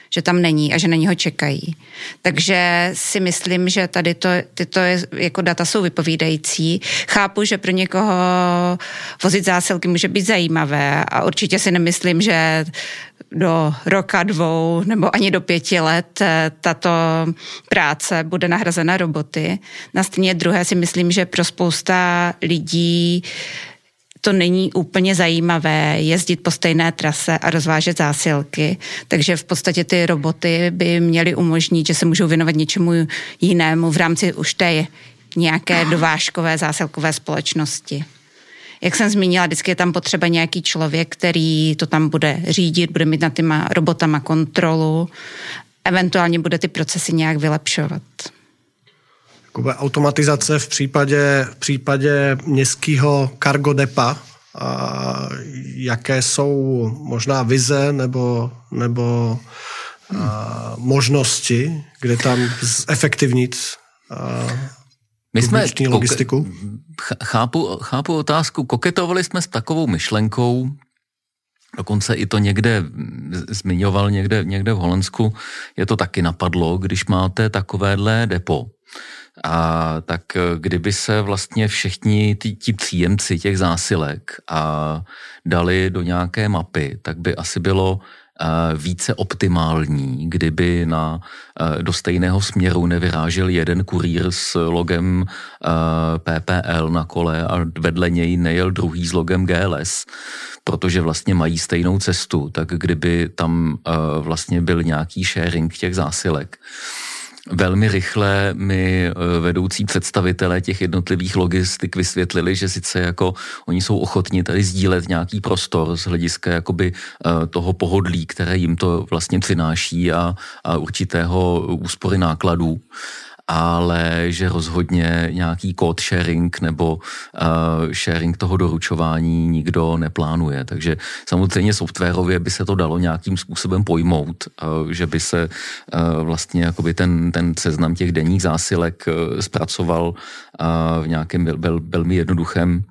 že tam není a že na něho čekají. Takže si myslím, že tady to, tyto jako data jsou vypovídající. Chápu, že pro někoho vozit zásilky může být zajímavé a určitě si nemyslím, že do roka, dvou nebo ani do pěti let eh, tato práce bude nahrazena roboty. Na straně druhé si myslím, že pro spousta lidí to není úplně zajímavé jezdit po stejné trase a rozvážet zásilky, takže v podstatě ty roboty by měly umožnit, že se můžou věnovat něčemu jinému v rámci už té nějaké dovážkové zásilkové společnosti. Jak jsem zmínila, vždycky je tam potřeba nějaký člověk, který to tam bude řídit, bude mít nad těma robotama kontrolu, eventuálně bude ty procesy nějak vylepšovat automatizace v případě, v případě městského cargo depa, a jaké jsou možná vize nebo, nebo a, možnosti, kde tam zefektivnit a, My jsme logistiku? Chápu, chápu otázku. Koketovali jsme s takovou myšlenkou, Dokonce i to někde zmiňoval, někde, někde v Holandsku, je to taky napadlo, když máte takovéhle depo, a tak eh, kdyby se vlastně všichni ti, ti příjemci těch zásilek a dali do nějaké mapy, tak by asi bylo eh, více optimální, kdyby na, eh, do stejného směru nevyrážel jeden kurýr s logem PPL na kole a vedle něj nejel druhý s logem GLS, protože vlastně mají stejnou cestu, tak kdyby tam vlastně byl nějaký sharing těch zásilek, Velmi rychle mi eh, vedoucí představitelé těch jednotlivých logistik vysvětlili, že sice jako oni jsou ochotni tady sdílet nějaký prostor z hlediska jakoby eh, toho pohodlí, které jim to vlastně přináší a, a určitého úspory nákladů, ale že rozhodně nějaký code sharing nebo uh, sharing toho doručování nikdo neplánuje. Takže samozřejmě softwarově by se to dalo nějakým způsobem pojmout, uh, že by se uh, vlastně jakoby ten, ten seznam těch denních zásilek uh, zpracoval uh, v nějakém vel, vel, velmi jednoduchém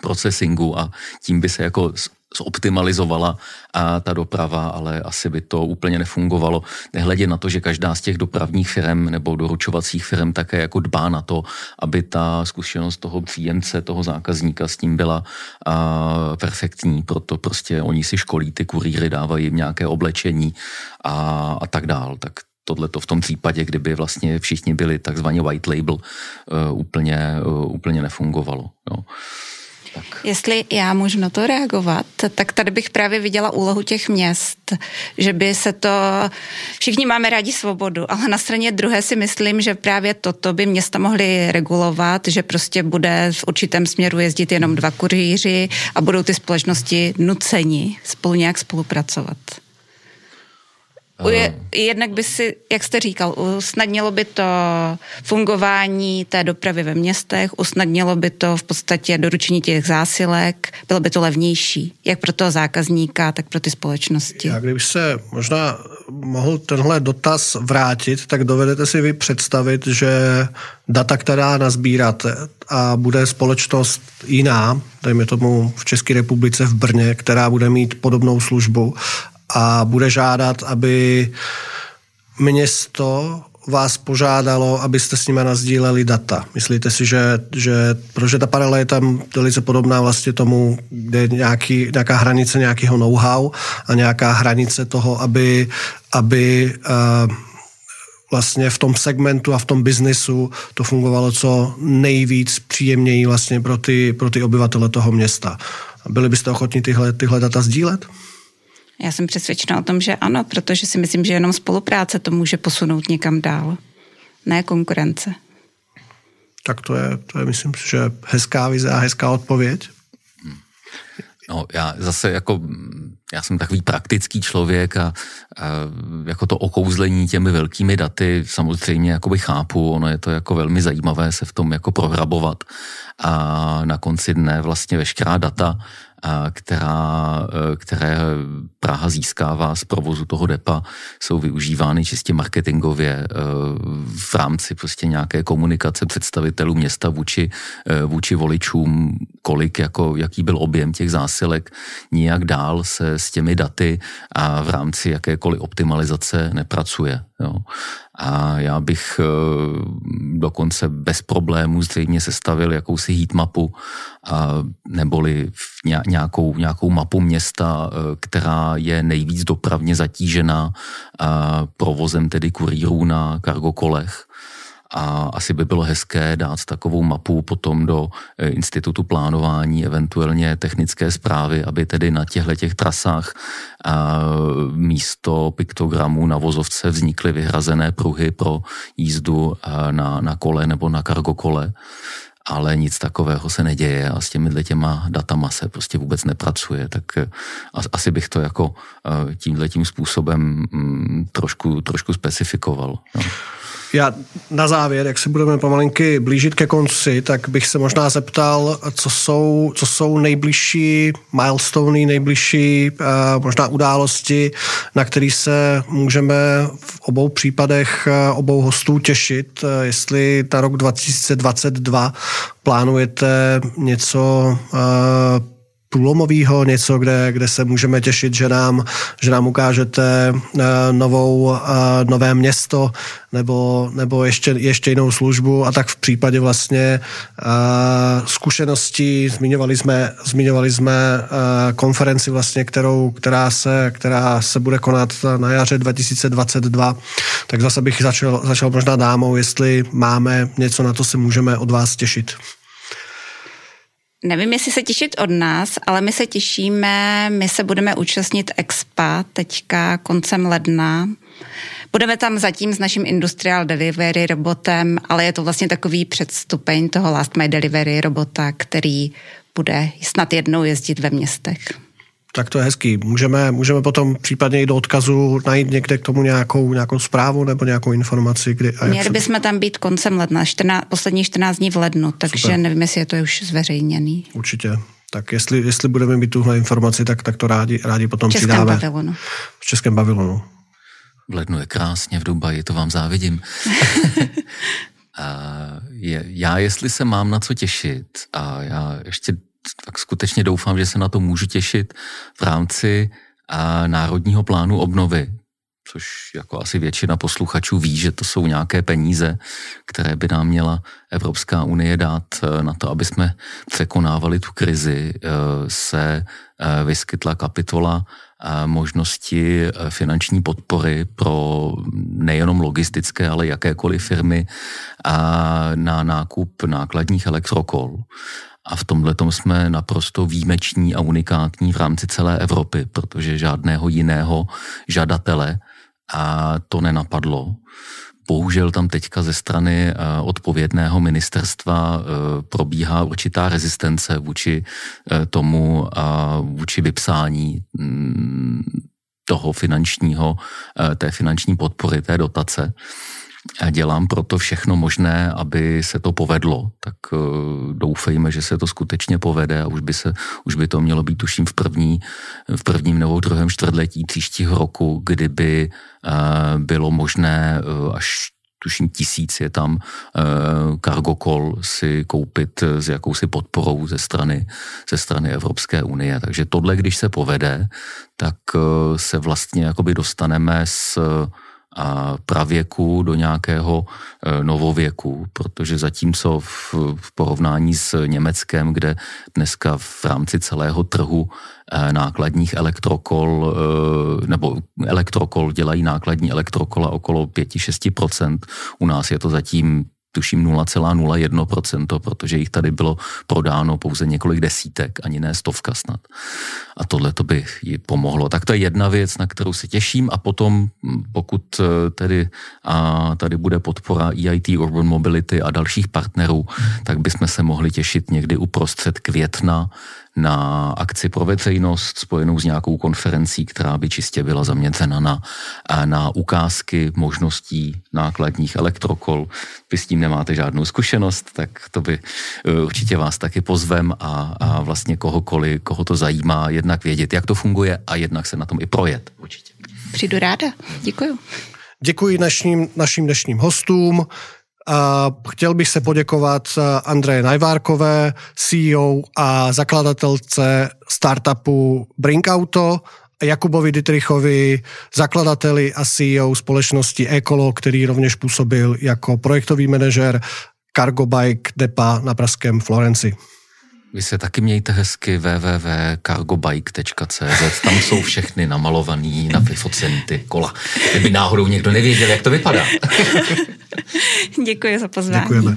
procesingu a tím by se jako zoptimalizovala a ta doprava, ale asi by to úplně nefungovalo. Nehledě na to, že každá z těch dopravních firm nebo doručovacích firm také jako dbá na to, aby ta zkušenost toho příjemce, toho zákazníka s tím byla a, perfektní, proto prostě oni si školí ty kurýry, dávají jim nějaké oblečení a, a tak dál. Tak tohle to v tom případě, kdyby vlastně všichni byli takzvaně white label, uh, úplně, uh, úplně nefungovalo. Jo. Tak. Jestli já můžu na to reagovat, tak tady bych právě viděla úlohu těch měst, že by se to, všichni máme rádi svobodu, ale na straně druhé si myslím, že právě toto by města mohly regulovat, že prostě bude v určitém směru jezdit jenom dva kurýři a budou ty společnosti nuceni spolu nějak spolupracovat. Je, jednak by si, jak jste říkal, usnadnilo by to fungování té dopravy ve městech, usnadnilo by to v podstatě doručení těch zásilek, bylo by to levnější, jak pro toho zákazníka, tak pro ty společnosti. Já když se možná mohl tenhle dotaz vrátit, tak dovedete si vy představit, že data, která nazbíráte a bude společnost jiná, dejme tomu v České republice v Brně, která bude mít podobnou službu a bude žádat, aby město vás požádalo, abyste s nimi nazdíleli data. Myslíte si, že, že protože ta paralela je tam velice podobná vlastně tomu, kde je nějaký, nějaká hranice nějakého know-how a nějaká hranice toho, aby, aby uh, vlastně v tom segmentu a v tom biznisu to fungovalo co nejvíc příjemněji vlastně pro ty, pro ty obyvatele toho města. Byli byste ochotni tyhle, tyhle data sdílet? Já jsem přesvědčena o tom, že ano, protože si myslím, že jenom spolupráce to může posunout někam dál, ne konkurence. Tak to je, to je myslím, že hezká vize a hezká odpověď. No, já zase jako, já jsem takový praktický člověk a, a jako to okouzlení těmi velkými daty samozřejmě jakoby chápu, ono je to jako velmi zajímavé se v tom jako prohrabovat a na konci dne vlastně veškerá data která, e, které Praha získává z provozu toho depa, jsou využívány čistě marketingově e, v rámci prostě nějaké komunikace představitelů města vůči, e, vůči voličům, kolik, jako, jaký byl objem těch zásilek, nijak dál se s těmi daty a v rámci jakékoliv optimalizace nepracuje. Jo. A já bych dokonce bez problémů zřejmě sestavil jakousi heatmapu, neboli nějakou, nějakou mapu města, e, která je nejvíc dopravně zatížená provozem tedy kurýrů na kargokolech a asi by bylo hezké dát takovou mapu potom do e, institutu plánování, eventuálně technické zprávy, aby tedy na těchto těch trasách místo piktogramů na vozovce vznikly vyhrazené pruhy pro jízdu na, na kole nebo na kargokole ale nic takového se neděje a s těmi těma datama se prostě vůbec nepracuje, tak eh, asi bych to jako eh, tímhle tím způsobem mm, trošku, trošku specifikoval. No. Já na závěr, jak se budeme pomalinky blížit ke konci, tak bych se možná zeptal, co jsou, co jsou nejbližší milestony, nejbližší uh, možná události, na který se můžeme v obou případech uh, obou hostů těšit. Uh, jestli na rok 2022 plánujete něco průlomového, něco, kde, kde se můžeme těšit, že nám, že nám ukážete uh, novou, uh, nové město nebo, nebo ještě, ještě jinou službu a tak v případě vlastně uh, zkušeností zmiňovali jsme, zmiňovali jsme konferenci vlastně, kterou, která, se, která se bude konat na jaře 2022, tak zase bych začal, začal možná dámou, jestli máme něco, na to se můžeme od vás těšit. Nevím, jestli se těšit od nás, ale my se těšíme, my se budeme účastnit Expa teďka koncem ledna. Budeme tam zatím s naším Industrial Delivery robotem, ale je to vlastně takový předstupeň toho Last Mile Delivery robota, který bude snad jednou jezdit ve městech. Tak to je hezký. Můžeme, můžeme potom případně i do odkazu najít někde k tomu nějakou, nějakou zprávu nebo nějakou informaci. Kdy, a Měli bychom tam být koncem ledna, 14, poslední 14 dní v lednu, takže Super. nevím, jestli je to už zveřejněný. Určitě. Tak jestli, jestli budeme mít tuhle informaci, tak, tak to rádi, rádi potom v Českém přidáme. Pavilonu. V Českém pavilonu. V lednu je krásně v Dubaji, to vám závidím. a je, já jestli se mám na co těšit a já ještě tak skutečně doufám, že se na to můžu těšit v rámci a, Národního plánu obnovy, což jako asi většina posluchačů ví, že to jsou nějaké peníze, které by nám měla Evropská unie dát e, na to, aby jsme překonávali tu krizi, e, se e, vyskytla kapitola možnosti finanční podpory pro nejenom logistické, ale jakékoliv firmy na nákup nákladních elektrokol. A v tomhle jsme naprosto výjimeční a unikátní v rámci celé Evropy, protože žádného jiného žadatele a to nenapadlo. Bohužel tam teďka ze strany eh, odpovědného ministerstva eh, probíhá určitá rezistence vůči eh, tomu, vůči vypsání mm, toho finančního, té finanční podpory, té dotace dělám proto všechno možné, aby se to povedlo. Tak uh, doufejme, že se to skutečně povede a už by, se, už by to mělo být tuším v, první, v prvním nebo druhém čtvrtletí příštího roku, kdyby uh, bylo možné uh, až tuším tisíc je tam cargokol si koupit s jakousi podporou ze strany, ze strany Evropské unie. Takže tohle, když se povede, tak se vlastně jakoby dostaneme s pravěku do nějakého e, novověku, protože zatímco v, v porovnání s Německem, kde dneska v rámci celého trhu e, nákladních elektrokol e, nebo elektrokol dělají nákladní elektrokola okolo 5-6%. U nás je to zatím tuším 0,01%, protože jich tady bylo prodáno pouze několik desítek, ani ne stovka snad. A tohle to by ji pomohlo. Tak to je jedna věc, na kterou se těším a potom, pokud eh, tedy a tady bude podpora EIT Urban Mobility a dalších partnerů, tak bychom se mohli těšit někdy uprostřed května na akci pro veřejnost spojenou s nějakou konferencí, která by čistě byla zaměřena na, na ukázky možností nákladních elektrokol. Vy s tím nemáte žádnou zkušenost, tak to by eh, určitě vás taky pozvem a, a vlastně kohokoliv, koho to zajímá, jednak vědět, jak to funguje a jednak se na tom i projet určitě. Přijdu ráda. Děkuju. Děkuji naším, našim dnešním hostům. Chtěl bych se poděkovat eh, Andreje Najvárkové, CEO a zakladatelce startupu Brinkauto, Jakubovi Dietrichovi, zakladateli a CEO společnosti Ekolo, který rovněž působil jako projektový manažer Cargo Bike Depa na pražském Florenci. Vy se taky mějte hezky www.cargobike.cz, tam jsou všechny namalovaný, vyfocený ty kola. Kdyby náhodou někdo nevěděl, jak to vypadá. Děkuji za pozvání. Děkujeme.